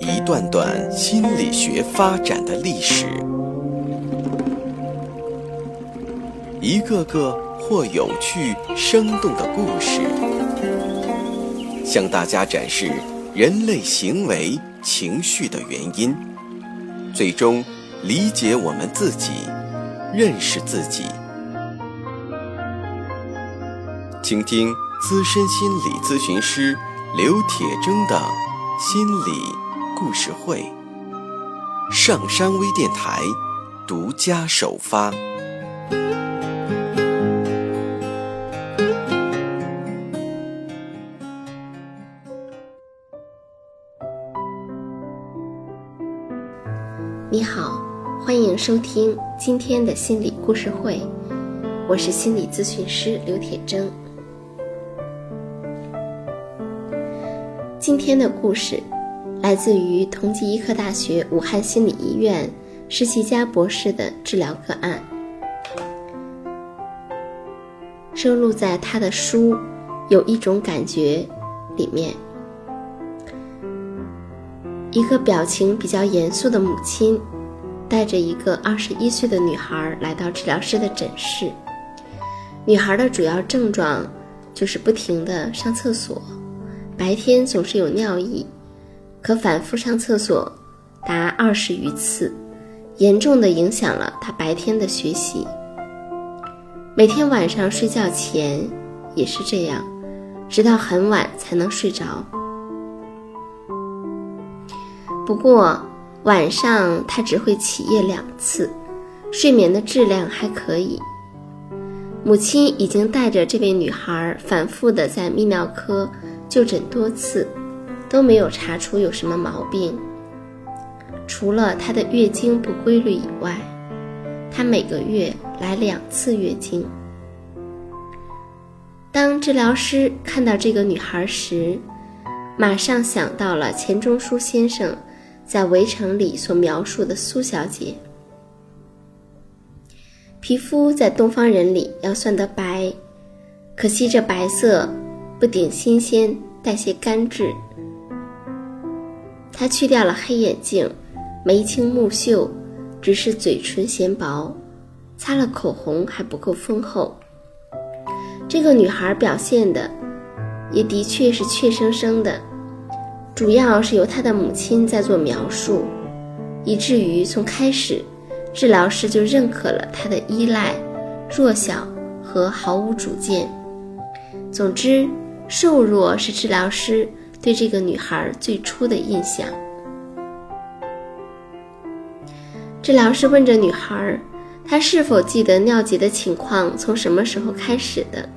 一段段心理学发展的历史，一个个或有趣生动的故事，向大家展示人类行为情绪的原因，最终理解我们自己，认识自己。倾听资深心理咨询师刘铁铮的心理故事会，上山微电台独家首发。你好，欢迎收听今天的心理故事会，我是心理咨询师刘铁铮。今天的故事来自于同济医科大学武汉心理医院施其佳博士的治疗个案，收录在他的书《有一种感觉》里面。一个表情比较严肃的母亲，带着一个二十一岁的女孩来到治疗师的诊室。女孩的主要症状就是不停的上厕所。白天总是有尿意，可反复上厕所达二十余次，严重的影响了他白天的学习。每天晚上睡觉前也是这样，直到很晚才能睡着。不过晚上他只会起夜两次，睡眠的质量还可以。母亲已经带着这位女孩反复的在泌尿科。就诊多次，都没有查出有什么毛病。除了她的月经不规律以外，她每个月来两次月经。当治疗师看到这个女孩时，马上想到了钱钟书先生在《围城》里所描述的苏小姐，皮肤在东方人里要算得白，可惜这白色。不顶新鲜，带些干滞。她去掉了黑眼镜，眉清目秀，只是嘴唇嫌薄，擦了口红还不够丰厚。这个女孩表现的，也的确是怯生生的，主要是由她的母亲在做描述，以至于从开始，治疗师就认可了她的依赖、弱小和毫无主见。总之。瘦弱是治疗师对这个女孩最初的印象。治疗师问着女孩：“她是否记得尿急的情况从什么时候开始的？”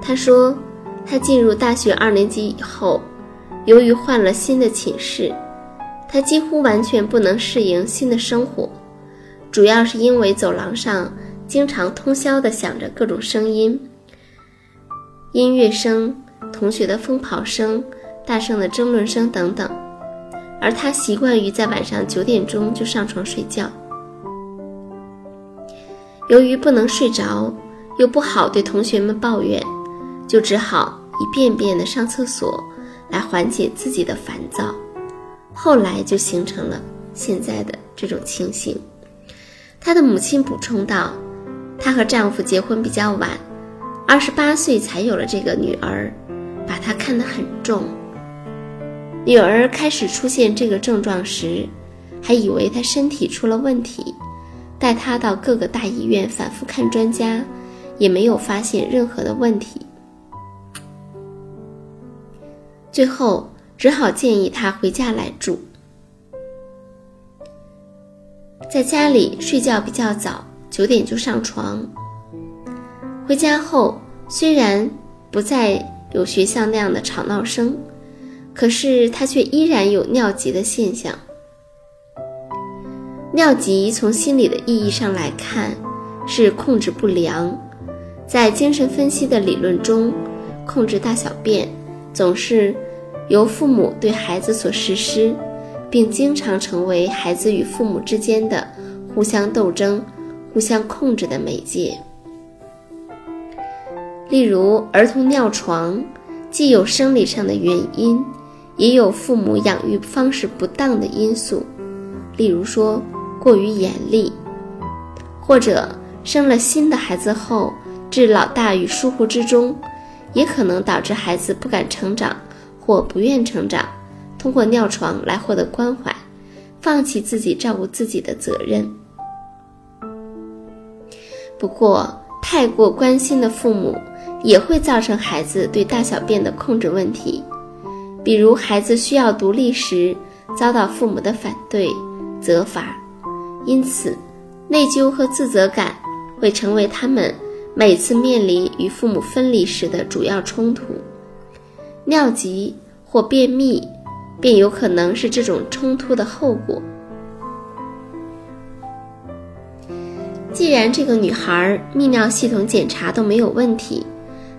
她说：“她进入大学二年级以后，由于换了新的寝室，她几乎完全不能适应新的生活，主要是因为走廊上经常通宵的响着各种声音，音乐声。”同学的疯跑声、大声的争论声等等，而他习惯于在晚上九点钟就上床睡觉。由于不能睡着，又不好对同学们抱怨，就只好一遍遍的上厕所来缓解自己的烦躁。后来就形成了现在的这种情形。她的母亲补充道：“她和丈夫结婚比较晚，二十八岁才有了这个女儿。”把她看得很重。女儿开始出现这个症状时，还以为她身体出了问题，带她到各个大医院反复看专家，也没有发现任何的问题。最后只好建议她回家来住，在家里睡觉比较早，九点就上床。回家后虽然不再。有学校那样的吵闹声，可是他却依然有尿急的现象。尿急从心理的意义上来看，是控制不良。在精神分析的理论中，控制大小便总是由父母对孩子所实施，并经常成为孩子与父母之间的互相斗争、互相控制的媒介。例如，儿童尿床，既有生理上的原因，也有父母养育方式不当的因素，例如说过于严厉，或者生了新的孩子后置老大于疏忽之中，也可能导致孩子不敢成长或不愿成长，通过尿床来获得关怀，放弃自己照顾自己的责任。不过，太过关心的父母也会造成孩子对大小便的控制问题，比如孩子需要独立时遭到父母的反对、责罚，因此内疚和自责感会成为他们每次面临与父母分离时的主要冲突。尿急或便秘便有可能是这种冲突的后果。既然这个女孩泌尿系统检查都没有问题，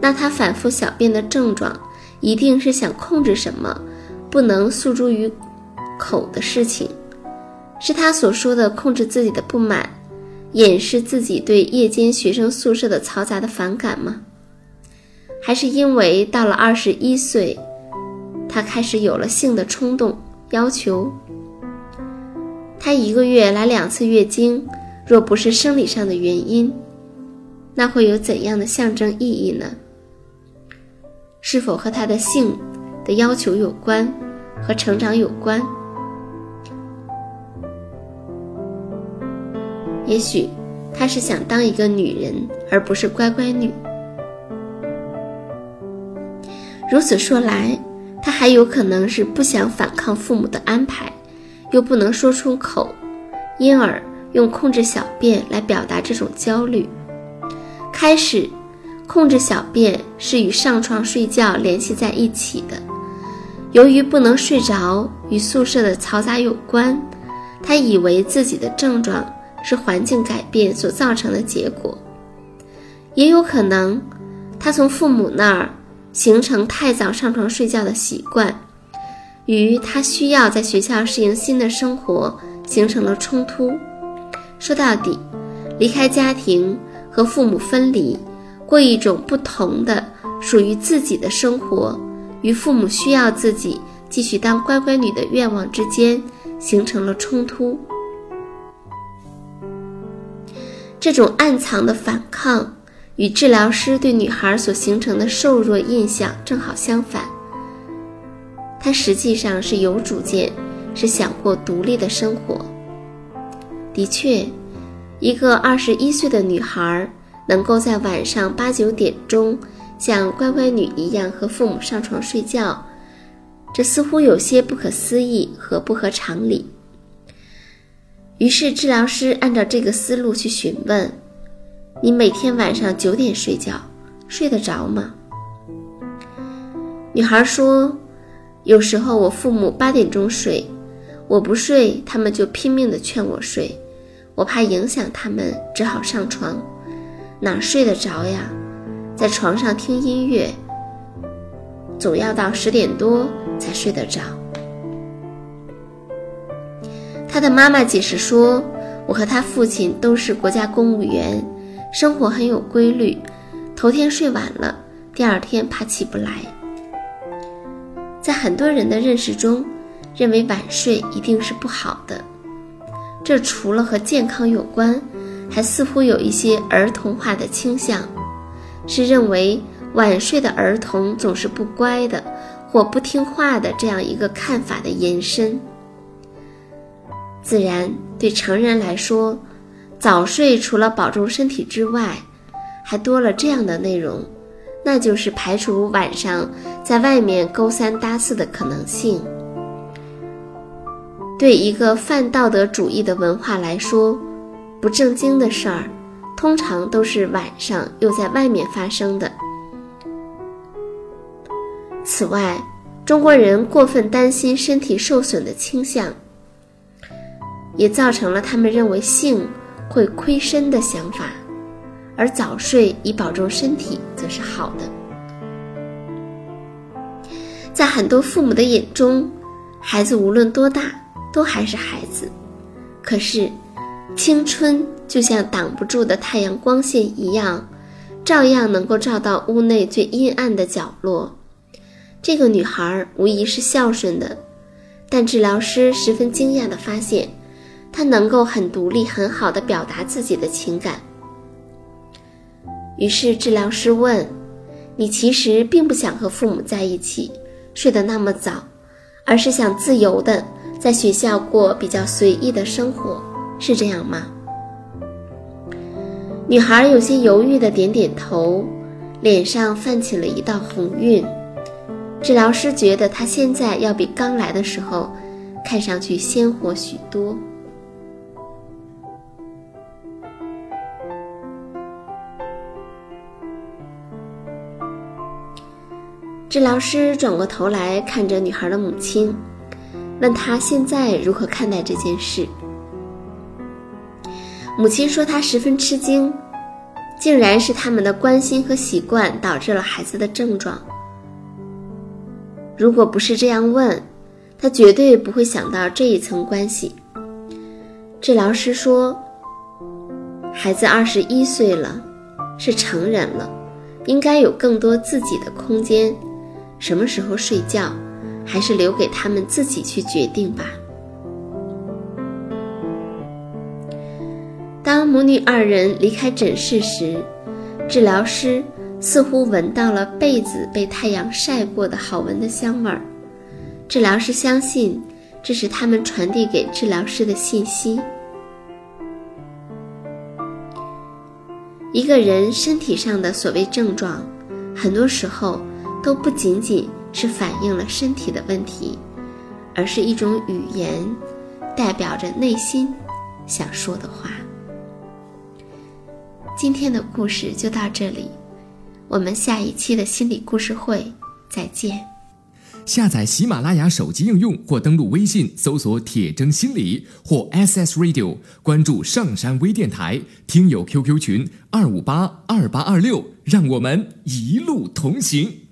那她反复小便的症状一定是想控制什么不能诉诸于口的事情，是他所说的控制自己的不满，掩饰自己对夜间学生宿舍的嘈杂的反感吗？还是因为到了二十一岁，他开始有了性的冲动要求？他一个月来两次月经。若不是生理上的原因，那会有怎样的象征意义呢？是否和他的性的要求有关，和成长有关？也许他是想当一个女人，而不是乖乖女。如此说来，他还有可能是不想反抗父母的安排，又不能说出口，因而。用控制小便来表达这种焦虑。开始，控制小便是与上床睡觉联系在一起的。由于不能睡着，与宿舍的嘈杂有关，他以为自己的症状是环境改变所造成的结果。也有可能，他从父母那儿形成太早上床睡觉的习惯，与他需要在学校适应新的生活形成了冲突。说到底，离开家庭和父母分离，过一种不同的属于自己的生活，与父母需要自己继续当乖乖女的愿望之间形成了冲突。这种暗藏的反抗，与治疗师对女孩所形成的瘦弱印象正好相反。她实际上是有主见，是想过独立的生活。的确，一个二十一岁的女孩能够在晚上八九点钟像乖乖女一样和父母上床睡觉，这似乎有些不可思议和不合常理。于是治疗师按照这个思路去询问：“你每天晚上九点睡觉，睡得着吗？”女孩说：“有时候我父母八点钟睡，我不睡，他们就拼命地劝我睡。”我怕影响他们，只好上床，哪睡得着呀？在床上听音乐，总要到十点多才睡得着。他的妈妈解释说：“我和他父亲都是国家公务员，生活很有规律。头天睡晚了，第二天怕起不来。”在很多人的认识中，认为晚睡一定是不好的。这除了和健康有关，还似乎有一些儿童化的倾向，是认为晚睡的儿童总是不乖的或不听话的这样一个看法的延伸。自然，对成人来说，早睡除了保重身体之外，还多了这样的内容，那就是排除晚上在外面勾三搭四的可能性。对一个泛道德主义的文化来说，不正经的事儿，通常都是晚上又在外面发生的。此外，中国人过分担心身体受损的倾向，也造成了他们认为性会亏身的想法，而早睡以保重身体则是好的。在很多父母的眼中，孩子无论多大，都还是孩子，可是，青春就像挡不住的太阳光线一样，照样能够照到屋内最阴暗的角落。这个女孩无疑是孝顺的，但治疗师十分惊讶地发现，她能够很独立、很好地表达自己的情感。于是治疗师问：“你其实并不想和父母在一起，睡得那么早，而是想自由的在学校过比较随意的生活，是这样吗？”女孩有些犹豫的点点头，脸上泛起了一道红晕。治疗师觉得她现在要比刚来的时候看上去鲜活许多。治疗师转过头来看着女孩的母亲，问她现在如何看待这件事。母亲说她十分吃惊，竟然是他们的关心和习惯导致了孩子的症状。如果不是这样问，她绝对不会想到这一层关系。治疗师说，孩子二十一岁了，是成人了，应该有更多自己的空间。什么时候睡觉，还是留给他们自己去决定吧。当母女二人离开诊室时，治疗师似乎闻到了被子被太阳晒过的好闻的香味儿。治疗师相信，这是他们传递给治疗师的信息。一个人身体上的所谓症状，很多时候。都不仅仅是反映了身体的问题，而是一种语言，代表着内心想说的话。今天的故事就到这里，我们下一期的心理故事会再见。下载喜马拉雅手机应用或登录微信搜索“铁铮心理”或 SS Radio，关注上山微电台，听友 QQ 群二五八二八二六，让我们一路同行。